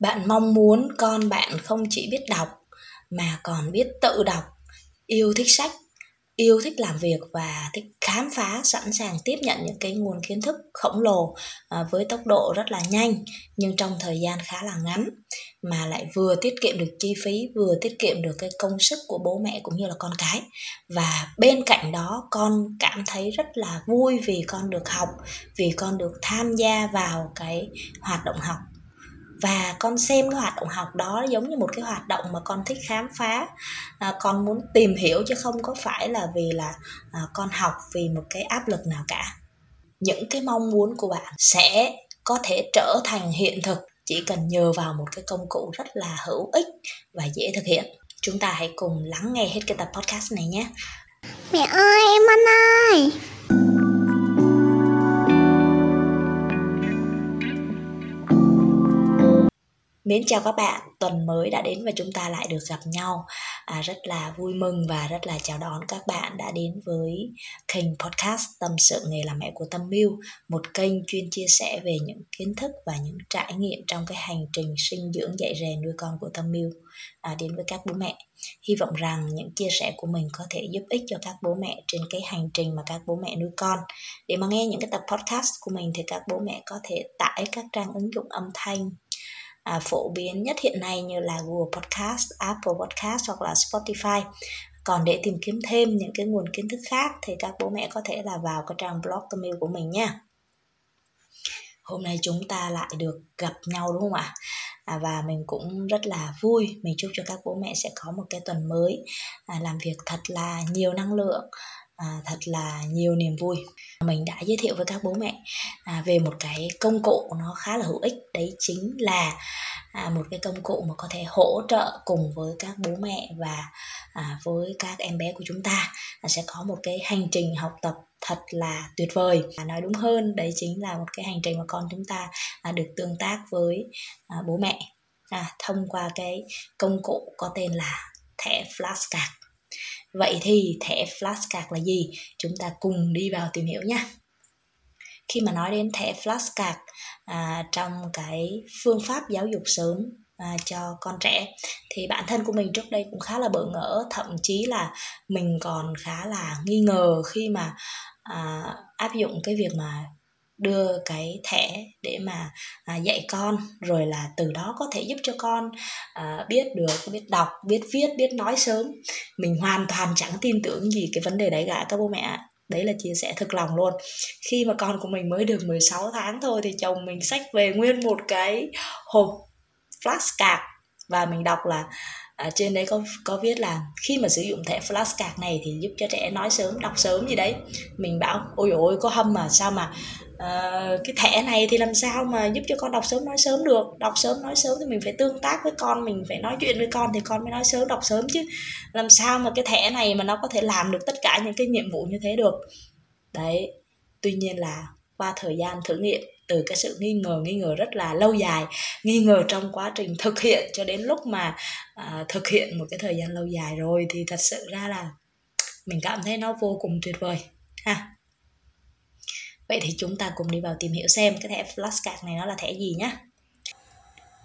Bạn mong muốn con bạn không chỉ biết đọc mà còn biết tự đọc, yêu thích sách, yêu thích làm việc và thích khám phá, sẵn sàng tiếp nhận những cái nguồn kiến thức khổng lồ à, với tốc độ rất là nhanh nhưng trong thời gian khá là ngắn mà lại vừa tiết kiệm được chi phí, vừa tiết kiệm được cái công sức của bố mẹ cũng như là con cái. Và bên cạnh đó con cảm thấy rất là vui vì con được học, vì con được tham gia vào cái hoạt động học và con xem cái hoạt động học đó giống như một cái hoạt động mà con thích khám phá. À, con muốn tìm hiểu chứ không có phải là vì là à, con học vì một cái áp lực nào cả. Những cái mong muốn của bạn sẽ có thể trở thành hiện thực chỉ cần nhờ vào một cái công cụ rất là hữu ích và dễ thực hiện. Chúng ta hãy cùng lắng nghe hết cái tập podcast này nhé. Mẹ ơi em ăn ơi! Mến chào các bạn, tuần mới đã đến và chúng ta lại được gặp nhau. À, rất là vui mừng và rất là chào đón các bạn đã đến với kênh podcast Tâm sự nghề làm mẹ của Tâm Mưu, một kênh chuyên chia sẻ về những kiến thức và những trải nghiệm trong cái hành trình sinh dưỡng dạy rèn nuôi con của Tâm Mưu à, đến với các bố mẹ. Hy vọng rằng những chia sẻ của mình có thể giúp ích cho các bố mẹ trên cái hành trình mà các bố mẹ nuôi con. Để mà nghe những cái tập podcast của mình thì các bố mẹ có thể tải các trang ứng dụng âm thanh à, phổ biến nhất hiện nay như là Google Podcast, Apple Podcast hoặc là Spotify. Còn để tìm kiếm thêm những cái nguồn kiến thức khác thì các bố mẹ có thể là vào cái trang blog tâm yêu của mình nha. Hôm nay chúng ta lại được gặp nhau đúng không ạ? À, và mình cũng rất là vui mình chúc cho các bố mẹ sẽ có một cái tuần mới à, làm việc thật là nhiều năng lượng à, thật là nhiều niềm vui. Mình đã giới thiệu với các bố mẹ à, về một cái công cụ nó khá là hữu ích. Đấy chính là à, một cái công cụ mà có thể hỗ trợ cùng với các bố mẹ và à, với các em bé của chúng ta. À, sẽ có một cái hành trình học tập thật là tuyệt vời. À, nói đúng hơn đấy chính là một cái hành trình mà con chúng ta à, được tương tác với à, bố mẹ. À, thông qua cái công cụ có tên là thẻ flashcard. Vậy thì thẻ flashcard là gì? Chúng ta cùng đi vào tìm hiểu nhé. Khi mà nói đến thẻ flashcard à, trong cái phương pháp giáo dục sớm à, cho con trẻ thì bản thân của mình trước đây cũng khá là bỡ ngỡ thậm chí là mình còn khá là nghi ngờ khi mà à, áp dụng cái việc mà đưa cái thẻ để mà à, dạy con rồi là từ đó có thể giúp cho con à, biết được biết đọc biết viết biết nói sớm. Mình hoàn toàn chẳng tin tưởng gì cái vấn đề đấy cả các bố mẹ đấy là chia sẻ thực lòng luôn. Khi mà con của mình mới được 16 tháng thôi thì chồng mình xách về nguyên một cái hộp flashcard và mình đọc là ở trên đấy có có viết là khi mà sử dụng thẻ flashcard này thì giúp cho trẻ nói sớm đọc sớm gì đấy. Mình bảo ôi ôi có hâm mà sao mà uh, cái thẻ này thì làm sao mà giúp cho con đọc sớm nói sớm được? Đọc sớm nói sớm thì mình phải tương tác với con mình phải nói chuyện với con thì con mới nói sớm đọc sớm chứ. Làm sao mà cái thẻ này mà nó có thể làm được tất cả những cái nhiệm vụ như thế được? Đấy tuy nhiên là qua thời gian thử nghiệm từ cái sự nghi ngờ nghi ngờ rất là lâu dài nghi ngờ trong quá trình thực hiện cho đến lúc mà à, thực hiện một cái thời gian lâu dài rồi thì thật sự ra là mình cảm thấy nó vô cùng tuyệt vời ha. Vậy thì chúng ta cùng đi vào tìm hiểu xem cái thẻ flashcard này nó là thẻ gì nhé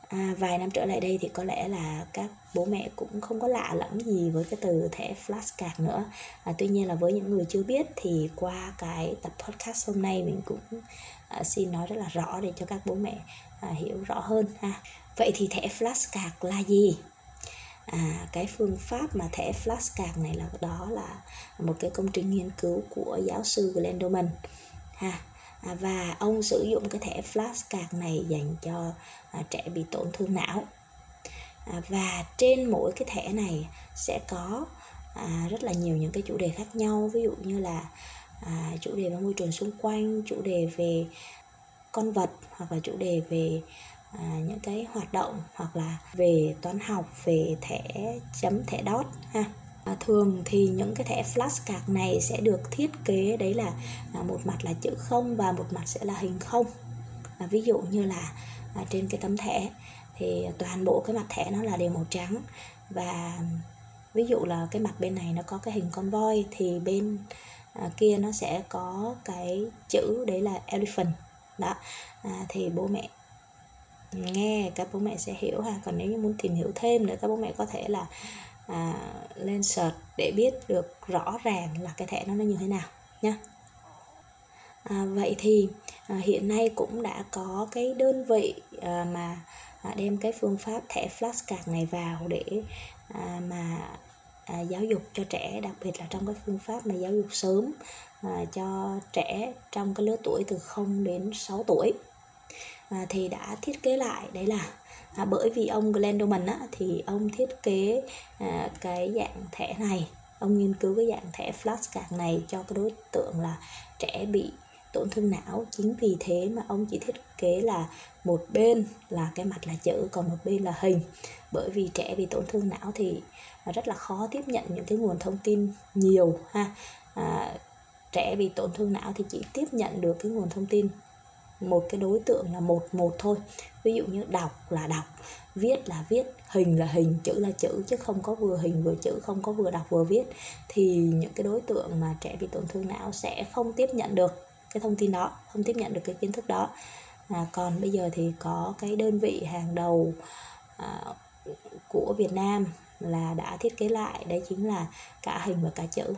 À, vài năm trở lại đây thì có lẽ là các bố mẹ cũng không có lạ lẫm gì với cái từ thẻ flashcard nữa. À, tuy nhiên là với những người chưa biết thì qua cái tập podcast hôm nay mình cũng à, xin nói rất là rõ để cho các bố mẹ à, hiểu rõ hơn ha. Vậy thì thẻ flashcard là gì? À, cái phương pháp mà thẻ flashcard này là đó là một cái công trình nghiên cứu của giáo sư Glenn ha. À, và ông sử dụng cái thẻ flashcard này dành cho à, trẻ bị tổn thương não. À, và trên mỗi cái thẻ này sẽ có rất là nhiều những cái chủ đề khác nhau. Ví dụ như là chủ đề về môi trường xung quanh chủ đề về con vật hoặc là chủ đề về à, những cái hoạt động hoặc là về toán học về thẻ chấm thẻ đót ha à, thường thì những cái thẻ flashcard này sẽ được thiết kế đấy là à, một mặt là chữ không và một mặt sẽ là hình không. À, ví dụ như là à, trên cái tấm thẻ thì toàn bộ cái mặt thẻ nó là đều màu trắng. Và ví dụ là cái mặt bên này nó có cái hình con voi thì bên à, kia nó sẽ có cái chữ đấy là elephant. Đó à, thì bố mẹ nghe các bố mẹ sẽ hiểu ha. Còn nếu như muốn tìm hiểu thêm nữa các bố mẹ có thể là à, lên search để biết được rõ ràng là cái thẻ nó nó như thế nào nhé à, vậy thì à, hiện nay cũng đã có cái đơn vị à, mà à, đem cái phương pháp thẻ flashcard này vào để à, mà à, giáo dục cho trẻ đặc biệt là trong cái phương pháp mà giáo dục sớm à, cho trẻ trong cái lứa tuổi từ 0 đến 6 tuổi à, thì đã thiết kế lại đấy là à, bởi vì ông Glendoman á, thì ông thiết kế à, cái dạng thẻ này ông nghiên cứu cái dạng thẻ flashcard này cho cái đối tượng là trẻ bị tổn thương não. Chính vì thế mà ông chỉ thiết kế là một bên là cái mặt là chữ còn một bên là hình. Bởi vì trẻ bị tổn thương não thì rất là khó tiếp nhận những cái nguồn thông tin nhiều ha. À, trẻ bị tổn thương não thì chỉ tiếp nhận được cái nguồn thông tin một cái đối tượng là một một thôi. Ví dụ như đọc là đọc viết là viết hình là hình chữ là chữ chứ không có vừa hình vừa chữ không có vừa đọc vừa viết thì những cái đối tượng mà trẻ bị tổn thương não sẽ không tiếp nhận được cái thông tin đó không tiếp nhận được cái kiến thức đó. À, còn bây giờ thì có cái đơn vị hàng đầu à, của Việt Nam là đã thiết kế lại đấy chính là cả hình và cả chữ.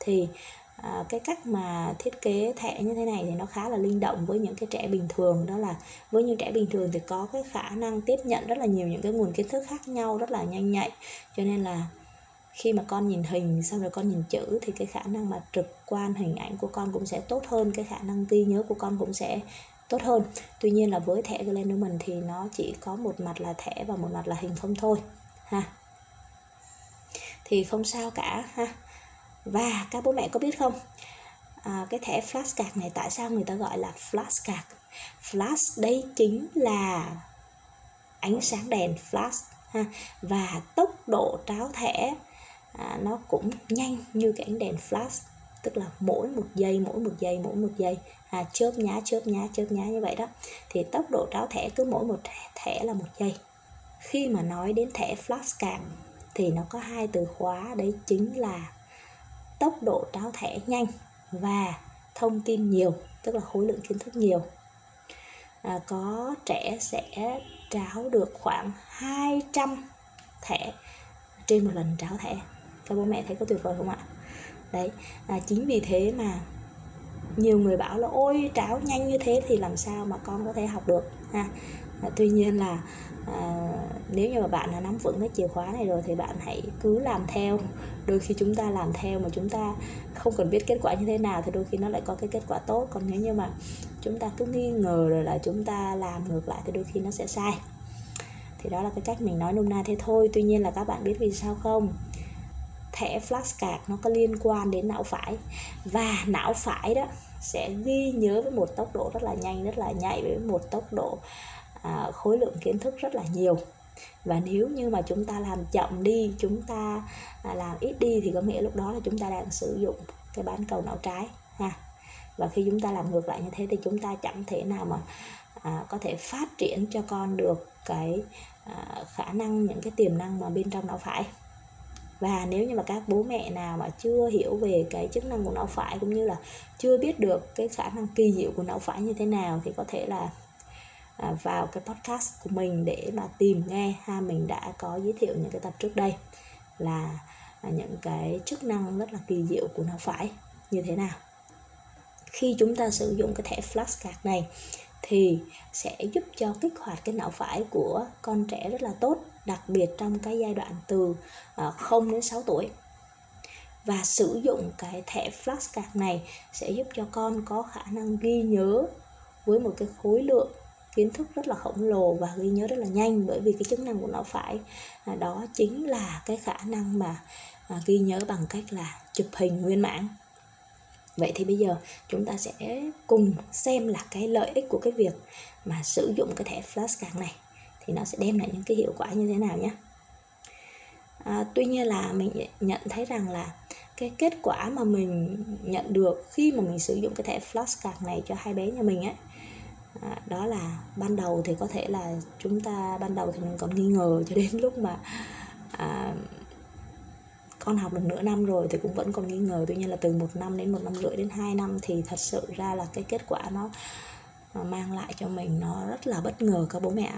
Thì à, cái cách mà thiết kế thẻ như thế này thì nó khá là linh động với những cái trẻ bình thường. Đó là với những trẻ bình thường thì có cái khả năng tiếp nhận rất là nhiều những cái nguồn kiến thức khác nhau rất là nhanh nhạy. Cho nên là khi mà con nhìn hình xong rồi con nhìn chữ thì cái khả năng mà trực quan hình ảnh của con cũng sẽ tốt hơn cái khả năng ghi nhớ của con cũng sẽ tốt hơn. Tuy nhiên là với thẻ Glenderman thì nó chỉ có một mặt là thẻ và một mặt là hình không thôi ha. Thì không sao cả ha và các bố mẹ có biết không? À, cái thẻ flashcard này tại sao người ta gọi là flashcard flash đây chính là ánh sáng đèn flash ha. Và tốc độ tráo thẻ à, nó cũng nhanh như cái ánh đèn flash. Tức là mỗi một giây mỗi một giây mỗi một giây. À, chớp nhá chớp nhá chớp nhá như vậy đó. Thì tốc độ tráo thẻ cứ mỗi một thẻ là một giây. Khi mà nói đến thẻ flashcard thì nó có hai từ khóa. Đấy chính là tốc độ tráo thẻ nhanh và thông tin nhiều tức là khối lượng kiến thức nhiều. À, có trẻ sẽ tráo được khoảng 200 thẻ trên một lần tráo thẻ. Các bố mẹ thấy có tuyệt vời không ạ? Đấy à, chính vì thế mà nhiều người bảo là ôi tráo nhanh như thế thì làm sao mà con có thể học được? Ha. À, tuy nhiên là à, nếu như mà bạn đã nắm vững cái chìa khóa này rồi thì bạn hãy cứ làm theo. Đôi khi chúng ta làm theo mà chúng ta không cần biết kết quả như thế nào thì đôi khi nó lại có cái kết quả tốt. Còn nếu như mà chúng ta cứ nghi ngờ rồi là chúng ta làm ngược lại thì đôi khi nó sẽ sai. Thì đó là cái cách mình nói nôm na thế thôi. Tuy nhiên là các bạn biết vì sao không? Thẻ flashcard nó có liên quan đến não phải. Và não phải đó sẽ ghi nhớ với một tốc độ rất là nhanh rất là nhạy với một tốc độ à, khối lượng kiến thức rất là nhiều. Và nếu như mà chúng ta làm chậm đi chúng ta à, làm ít đi thì có nghĩa lúc đó là chúng ta đang sử dụng cái bán cầu não trái ha. Và khi chúng ta làm ngược lại như thế thì chúng ta chẳng thể nào mà à, có thể phát triển cho con được cái à, khả năng những cái tiềm năng mà bên trong não phải và nếu như mà các bố mẹ nào mà chưa hiểu về cái chức năng của não phải cũng như là chưa biết được cái khả năng kỳ diệu của não phải như thế nào thì có thể là à, vào cái podcast của mình để mà tìm nghe. Ha, mình đã có giới thiệu những cái tập trước đây là à, những cái chức năng rất là kỳ diệu của não phải như thế nào. Khi chúng ta sử dụng cái thẻ flashcard này thì sẽ giúp cho kích hoạt cái não phải của con trẻ rất là tốt đặc biệt trong cái giai đoạn từ ờ, 0 đến 6 tuổi. Và sử dụng cái thẻ flashcard này sẽ giúp cho con có khả năng ghi nhớ với một cái khối lượng kiến thức rất là khổng lồ và ghi nhớ rất là nhanh, bởi vì cái chức năng của não phải à, đó chính là cái khả năng mà à, ghi nhớ bằng cách là chụp hình nguyên mảng. Vậy thì bây giờ chúng ta sẽ cùng xem là cái lợi ích của cái việc mà sử dụng cái thẻ flashcard này thì nó sẽ đem lại những cái hiệu quả như thế nào nhé. À, tuy nhiên là mình nhận thấy rằng là cái kết quả mà mình nhận được khi mà mình sử dụng cái thẻ flashcard này cho hai bé nhà mình ấy à, đó là ban đầu thì có thể là chúng ta ban đầu thì mình còn nghi ngờ cho đến lúc mà à, con học được nửa năm rồi thì cũng vẫn còn nghi ngờ. Tuy nhiên là từ một năm đến một năm rưỡi đến hai năm thì thật sự ra là cái kết quả nó mang lại cho mình nó rất là bất ngờ các bố mẹ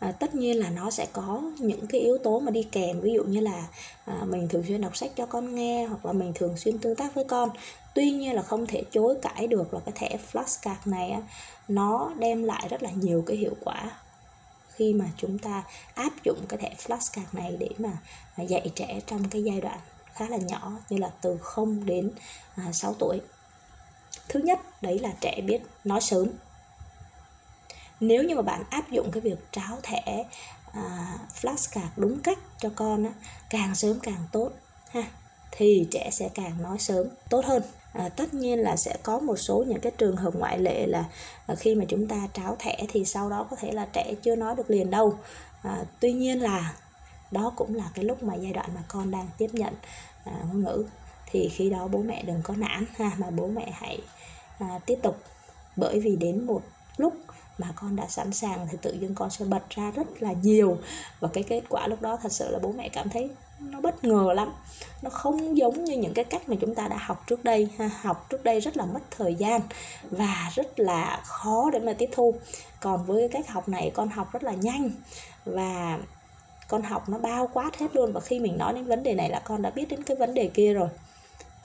à, tất nhiên là nó sẽ có những cái yếu tố mà đi kèm. Ví dụ như là à, mình thường xuyên đọc sách cho con nghe hoặc là mình thường xuyên tương tác với con. Tuy nhiên là không thể chối cãi được là cái thẻ flashcard này á, nó đem lại rất là nhiều cái hiệu quả khi mà chúng ta áp dụng cái thẻ flashcard này để mà à, dạy trẻ trong cái giai đoạn khá là nhỏ như là từ 0 đến à, 6 tuổi. Thứ nhất đấy là trẻ biết nói sớm nếu như mà bạn áp dụng cái việc tráo thẻ à, flashcard đúng cách cho con á, càng sớm càng tốt ha thì trẻ sẽ càng nói sớm tốt hơn. À, tất nhiên là sẽ có một số những cái trường hợp ngoại lệ là à, khi mà chúng ta tráo thẻ thì sau đó có thể là trẻ chưa nói được liền đâu. À, tuy nhiên là đó cũng là cái lúc mà giai đoạn mà con đang tiếp nhận à, ngôn ngữ. Thì khi đó bố mẹ đừng có nản ha mà bố mẹ hãy à, tiếp tục. Bởi vì đến một lúc mà con đã sẵn sàng thì tự dưng con sẽ bật ra rất là nhiều. Và cái kết quả lúc đó thật sự là bố mẹ cảm thấy nó bất ngờ lắm. Nó không giống như những cái cách mà chúng ta đã học trước đây, ha, học trước đây rất là mất thời gian và rất là khó để mà tiếp thu. Còn với cái cách học này, con học rất là nhanh và con học nó bao quát hết luôn. Và khi mình nói đến vấn đề này là con đã biết đến cái vấn đề kia rồi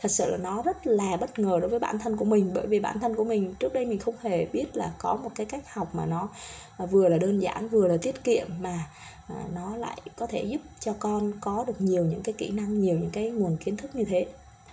thật sự là nó rất là bất ngờ đối với bản thân của mình bởi vì bản thân của mình trước đây mình không hề biết là có một cái cách học mà nó à, vừa là đơn giản vừa là tiết kiệm mà à, nó lại có thể giúp cho con có được nhiều những cái kỹ năng nhiều những cái nguồn kiến thức như thế.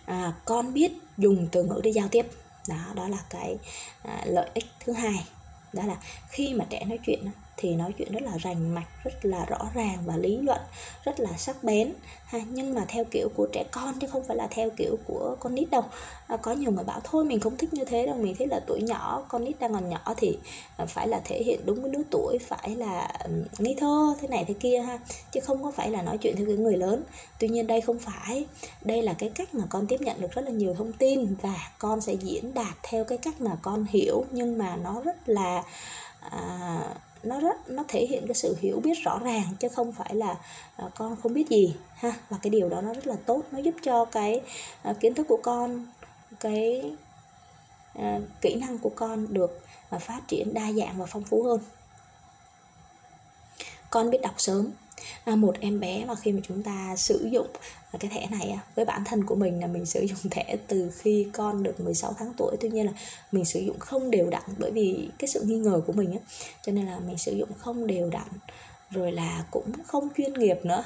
À, con biết dùng từ ngữ để giao tiếp. Đó đó là cái à, lợi ích thứ hai. Đó là khi mà trẻ nói chuyện thì nói chuyện rất là rành mạch rất là rõ ràng và lý luận rất là sắc bén. Ha nhưng mà theo kiểu của trẻ con chứ không phải là theo kiểu của con nít đâu. À, có nhiều người bảo thôi mình không thích như thế đâu mình thấy là tuổi nhỏ con nít đang còn nhỏ thì à, phải là thể hiện đúng cái lứa tuổi phải là nghi thơ thế này thế kia ha. Chứ không có phải là nói chuyện theo cái người lớn. Tuy nhiên đây không phải. Đây là cái cách mà con tiếp nhận được rất là nhiều thông tin và con sẽ diễn đạt theo cái cách mà con hiểu nhưng mà nó rất là à, nó rất nó thể hiện cái sự hiểu biết rõ ràng chứ không phải là à, con không biết gì ha. Và cái điều đó nó rất là tốt nó giúp cho cái à, kiến thức của con cái à, kỹ năng của con được à, phát triển đa dạng và phong phú hơn. Con biết đọc sớm. À, một em bé mà khi mà chúng ta sử dụng à, cái thẻ này với bản thân của mình là mình sử dụng thẻ từ khi con được 16 tháng tuổi. Tuy nhiên là mình sử dụng không đều đặn bởi vì cái sự nghi ngờ của mình á. Cho nên là mình sử dụng không đều đặn, rồi là cũng không chuyên nghiệp nữa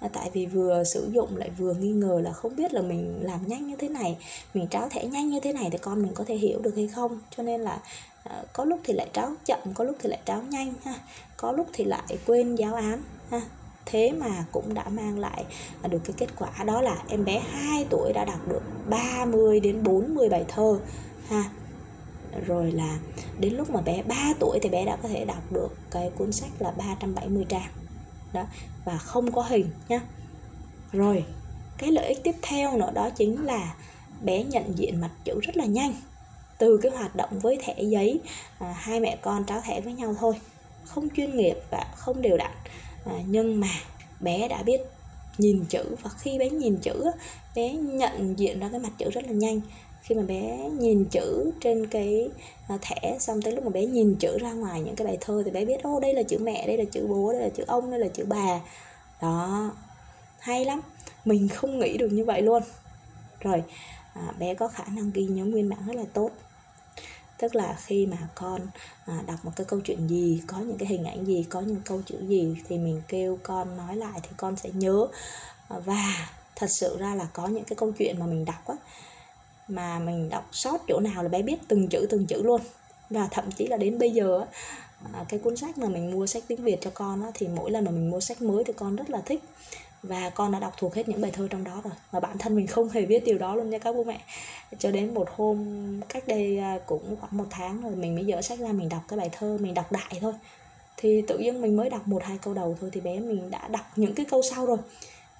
à, tại vì vừa sử dụng lại vừa nghi ngờ là không biết là mình làm nhanh như thế này mình tráo thẻ nhanh như thế này thì con mình có thể hiểu được hay không. Cho nên là à, có lúc thì lại tráo chậm có lúc thì lại tráo nhanh ha. Có lúc thì lại quên giáo án ha. Thế mà cũng đã mang lại được cái kết quả đó là em bé 2 tuổi đã đọc được 30 đến 40 bài thơ ha. Rồi là đến lúc mà bé 3 tuổi thì bé đã có thể đọc được cái cuốn sách là 370 trang đó và không có hình nhá. Rồi cái lợi ích tiếp theo nữa đó chính là bé nhận diện mặt chữ rất là nhanh. Từ cái hoạt động với thẻ giấy à, hai mẹ con tráo thẻ với nhau thôi. Không chuyên nghiệp và không đều đặn. À, nhưng mà bé đã biết nhìn chữ và khi bé nhìn chữ bé nhận diện ra cái mặt chữ rất là nhanh khi mà bé nhìn chữ trên cái à, thẻ xong tới lúc mà bé nhìn chữ ra ngoài những cái bài thơ thì bé biết ô đây là chữ mẹ đây là chữ bố đây là chữ ông đây là chữ bà. Đó. Hay lắm. Mình không nghĩ được như vậy luôn. Rồi à, bé có khả năng ghi nhớ nguyên bản rất là tốt. Tức là khi mà con à, đọc một cái câu chuyện gì có những cái hình ảnh gì có những câu chữ gì thì mình kêu con nói lại thì con sẽ nhớ. Và thật sự ra là có những cái câu chuyện mà mình đọc á mà mình đọc sót chỗ nào là bé biết từng chữ từng chữ luôn. Và thậm chí là đến bây giờ á à, cái cuốn sách mà mình mua sách tiếng Việt cho con thì mỗi lần mà mình mua sách mới thì con rất là thích. Và con đã đọc thuộc hết những bài thơ trong đó rồi và bản thân mình không hề biết điều đó luôn nha các bố mẹ. Cho đến một hôm cách đây à, cũng khoảng một tháng rồi, mình mới dỡ sách ra mình đọc cái bài thơ, mình đọc đại thôi. Thì tự nhiên mình mới đọc một, hai câu đầu thôi thì bé mình đã đọc những cái câu sau rồi.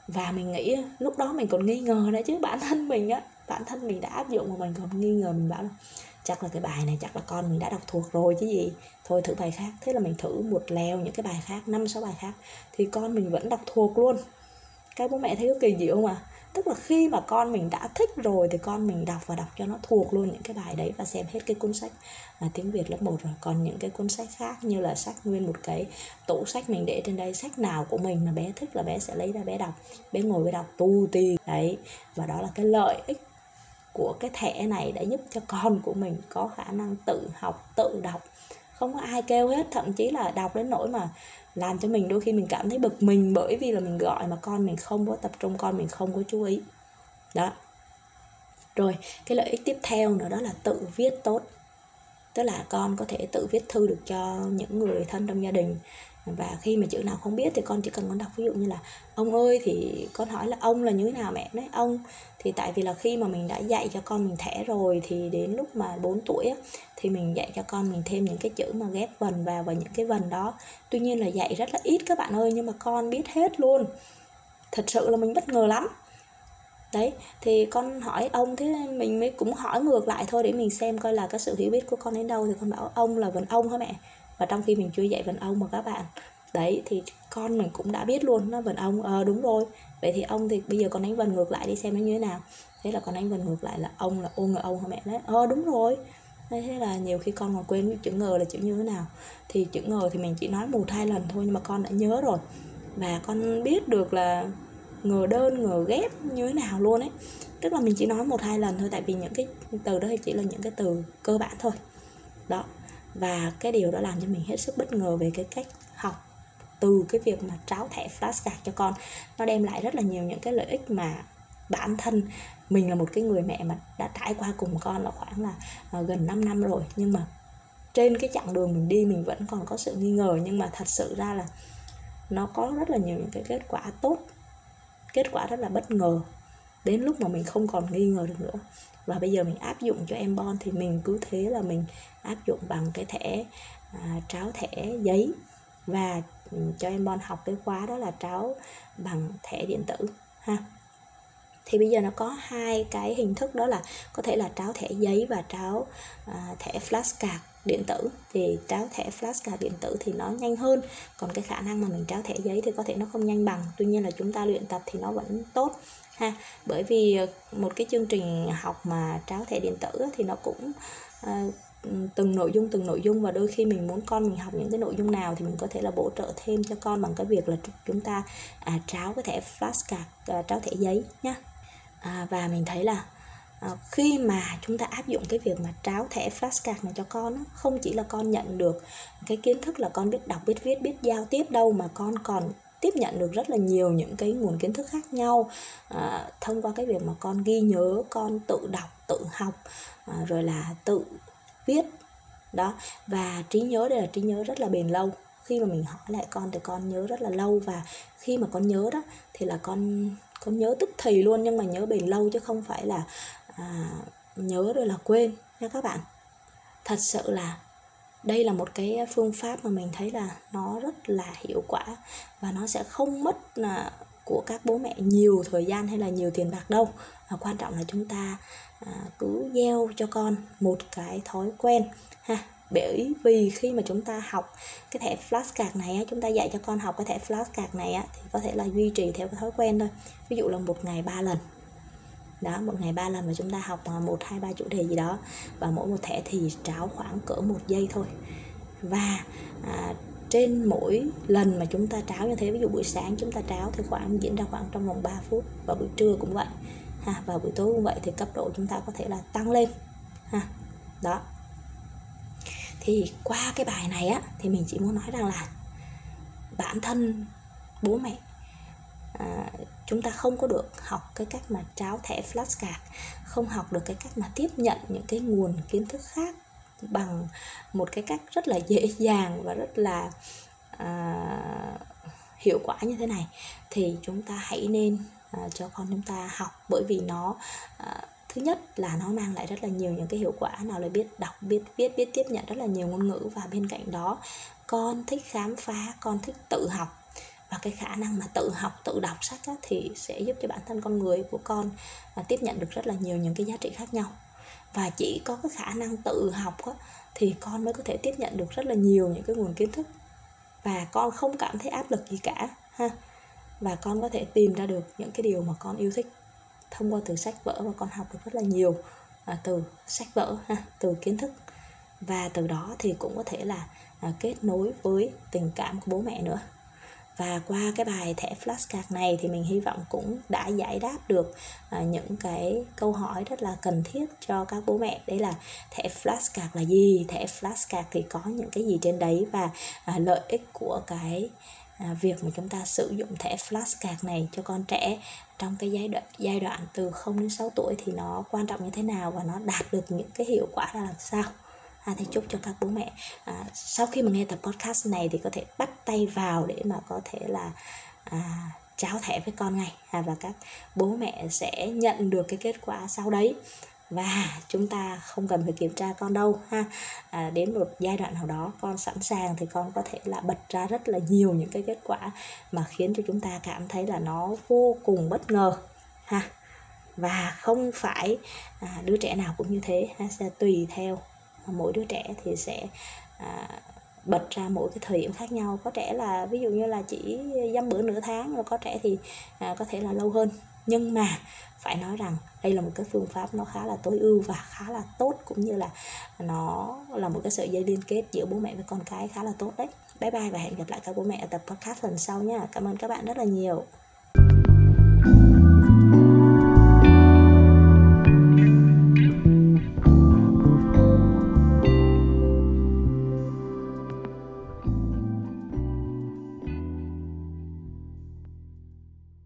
Và mình nghĩ lúc đó mình còn nghi ngờ đấy chứ bản thân mình á bản thân mình đã áp dụng mà mình còn nghi ngờ, mình bảo là chắc là cái bài này chắc là con mình đã đọc thuộc rồi chứ gì. Thôi thử bài khác. Thế là mình thử một lèo những cái bài khác, năm, sáu bài khác, thì con mình vẫn đọc thuộc luôn. Các bố mẹ thấy có kỳ diệu không à tức là khi mà con mình đã thích rồi thì con mình đọc và đọc cho nó thuộc luôn những cái bài đấy và xem hết cái cuốn sách là tiếng Việt lớp 1 rồi. Còn những cái cuốn sách khác như là sách nguyên một cái tủ sách mình để trên đây, sách nào của mình mà bé thích là bé sẽ lấy ra bé đọc, bé ngồi bé đọc tu tì. Đấy, và đó là cái lợi ích của cái thẻ này để giúp cho con của mình có khả năng tự học, tự đọc. Không có ai kêu hết, thậm chí là đọc đến nỗi mà làm cho mình đôi khi mình cảm thấy bực mình bởi vì là mình gọi mà con mình không có tập trung, con mình không có chú ý. Đó. Rồi, cái lợi ích tiếp theo nữa đó là tự viết tốt. Tức là con có thể tự viết thư được cho những người thân trong gia đình và khi mà chữ nào không biết thì con chỉ cần con đọc ví dụ như là ông ơi thì con hỏi là ông là như thế nào mẹ? Nói ông. Thì tại vì là khi mà mình đã dạy cho con mình thẻ rồi thì đến lúc mà 4 tuổi á, thì mình dạy cho con mình thêm những cái chữ mà ghép vần vào và những cái vần đó. Tuy nhiên là dạy rất là ít các bạn ơi nhưng mà con biết hết luôn. Thật sự là mình bất ngờ lắm. Đấy thì con hỏi ông thế mình mới cũng hỏi ngược lại thôi để mình xem coi là cái sự hiểu biết của con đến đâu thì con bảo ông là vần ông hả mẹ? Và trong khi mình chưa dạy vần ông mà các bạn, đấy, thì con mình cũng đã biết luôn nó vần ông ờ đúng rồi. Vậy thì ông thì bây giờ con đánh vần ngược lại đi xem nó như thế nào. Thế là con đánh vần ngược lại là ông là ô ngờ ông hả mẹ? Đấy ờ đúng rồi. Thế là nhiều khi con còn quên chữ ngờ là chữ như thế nào. Thì chữ ngờ thì mình chỉ nói một hai lần thôi nhưng mà con đã nhớ rồi. Và con biết được là ngờ đơn, ngờ ghép như thế nào luôn ấy. Tức là mình chỉ nói một hai lần thôi, tại vì những cái từ đó thì chỉ là những cái từ cơ bản thôi. Đó và cái điều đó làm cho mình hết sức bất ngờ về cái cách học từ cái việc mà tráo thẻ flashcard cho con. Nó đem lại rất là nhiều những cái lợi ích mà bản thân mình là một cái người mẹ mà đã trải qua cùng con là khoảng là uh, gần 5 năm rồi. Nhưng mà trên cái chặng đường mình đi mình vẫn còn có sự nghi ngờ. Nhưng mà thật sự ra là nó có rất là nhiều những cái kết quả tốt kết quả rất là bất ngờ đến lúc mà mình không còn nghi ngờ được nữa. Và bây giờ mình áp dụng cho em bon thì mình cứ thế là mình áp dụng bằng cái thẻ à, tráo thẻ giấy. Và ừ, cho em bon học cái khóa đó là tráo bằng thẻ điện tử ha. Thì bây giờ nó có hai cái hình thức đó là có thể là tráo thẻ giấy và tráo à, thẻ flashcard điện tử. Thì tráo thẻ flashcard điện tử thì nó nhanh hơn còn cái khả năng mà mình tráo thẻ giấy thì có thể nó không nhanh bằng. Tuy nhiên là chúng ta luyện tập thì nó vẫn tốt ha. Bởi vì ờ, một cái chương trình học mà tráo thẻ điện tử thì nó cũng à, từng nội dung từng nội dung và đôi khi mình muốn con mình học những cái nội dung nào thì mình có thể là bổ trợ thêm cho con bằng cái việc là chúng ta à, tráo cái thẻ flashcard à, ờ, tráo thẻ giấy nhá. À, và mình thấy là à, khi mà chúng ta áp dụng cái việc mà tráo thẻ flashcard này cho con không chỉ là con nhận được cái kiến thức là con biết đọc biết viết biết giao tiếp đâu mà con còn tiếp nhận được rất là nhiều những cái nguồn kiến thức khác nhau à, thông qua cái việc mà con ghi nhớ con tự đọc tự học à, rồi là tự viết đó. Và trí nhớ đây là trí nhớ rất là bền lâu. Khi mà mình hỏi lại con thì con nhớ rất là lâu. Và khi mà con nhớ đó thì là con con nhớ tức thì luôn nhưng mà nhớ bền lâu chứ không phải là à, nhớ rồi là quên. Nha các bạn thật sự là đây là một cái phương pháp mà mình thấy là nó rất là hiệu quả và nó sẽ không mất là của các bố mẹ nhiều thời gian hay là nhiều tiền bạc đâu. Và quan trọng là chúng ta à, cứ gieo cho con một cái thói quen ha. Bởi vì khi mà chúng ta học cái thẻ flashcard này á, chúng ta dạy cho con học cái thẻ flashcard này á, thì có thể là duy trì theo cái thói quen thôi. Ví dụ là một ngày ba lần đó một ngày ba lần mà chúng ta học à, một hai ba chủ đề gì đó. Và mỗi một thẻ thì tráo khoảng cỡ một giây thôi. Và à, trên mỗi lần mà chúng ta tráo như thế ví dụ buổi sáng chúng ta tráo thì khoảng diễn ra khoảng trong vòng 3 phút. Và buổi trưa cũng vậy. Ha và buổi tối cũng vậy thì cấp độ chúng ta có thể là tăng lên. Ha đó. Thì qua cái bài này á thì mình chỉ muốn nói rằng là bản thân bố mẹ à, chúng ta không có được học cái cách mà tráo thẻ flashcard không học được cái cách mà tiếp nhận những cái nguồn kiến thức khác bằng một cái cách rất là dễ dàng và rất là à, hiệu quả như thế này thì chúng ta hãy nên à, cho con chúng ta học. Bởi vì nó à, thứ nhất là nó mang lại rất là nhiều những cái hiệu quả nào là biết đọc biết viết biết tiếp nhận rất là nhiều ngôn ngữ. Và bên cạnh đó con thích khám phá con thích tự học và cái khả năng mà tự học tự đọc sách á, thì sẽ giúp cho bản thân con người của con à, tiếp nhận được rất là nhiều những cái giá trị khác nhau. Và chỉ có cái khả năng tự học á, thì con mới có thể tiếp nhận được rất là nhiều những cái nguồn kiến thức. Và con không cảm thấy áp lực gì cả ha. Và con có thể tìm ra được những cái điều mà con yêu thích thông qua từ sách vở và con học được rất là nhiều à, từ sách vở ha từ kiến thức. Và từ đó thì cũng có thể là à, kết nối với tình cảm của bố mẹ nữa và qua cái bài thẻ flashcard này thì mình hy vọng cũng đã giải đáp được à, những cái câu hỏi rất là cần thiết cho các bố mẹ. Đấy là thẻ flashcard là gì? Thẻ flashcard thì có những cái gì trên đấy và à, lợi ích của cái à, việc mà chúng ta sử dụng thẻ flashcard này cho con trẻ trong cái giai đoạn giai đoạn từ 0 đến 6 tuổi thì nó quan trọng như thế nào và nó đạt được những cái hiệu quả ra làm sao? À, thì chúc cho các bố mẹ. À, sau khi mà nghe tập podcast này thì có thể bắt tay vào để mà có thể là à, cháo thẻ với con ngay. À, và các bố mẹ sẽ nhận được cái kết quả sau đấy. Và chúng ta không cần phải kiểm tra con đâu ha. À, đến một giai đoạn nào đó con sẵn sàng thì con có thể là bật ra rất là nhiều những cái kết quả mà khiến cho chúng ta cảm thấy là nó vô cùng bất ngờ ha. Và không phải à, đứa trẻ nào cũng như thế ha sẽ tùy theo mỗi đứa trẻ thì sẽ à, bật ra mỗi cái thời điểm khác nhau. Có trẻ là ví dụ như là chỉ dăm bữa nửa tháng và có trẻ thì à, có thể là lâu hơn. Nhưng mà phải nói rằng đây là một cái phương pháp nó khá là tối ưu và khá là tốt cũng như là nó là một cái sợi dây liên kết giữa bố mẹ với con cái khá là tốt đấy. Bye bye và hẹn gặp lại các bố mẹ ở tập podcast lần sau nha. Cảm ơn các bạn rất là nhiều.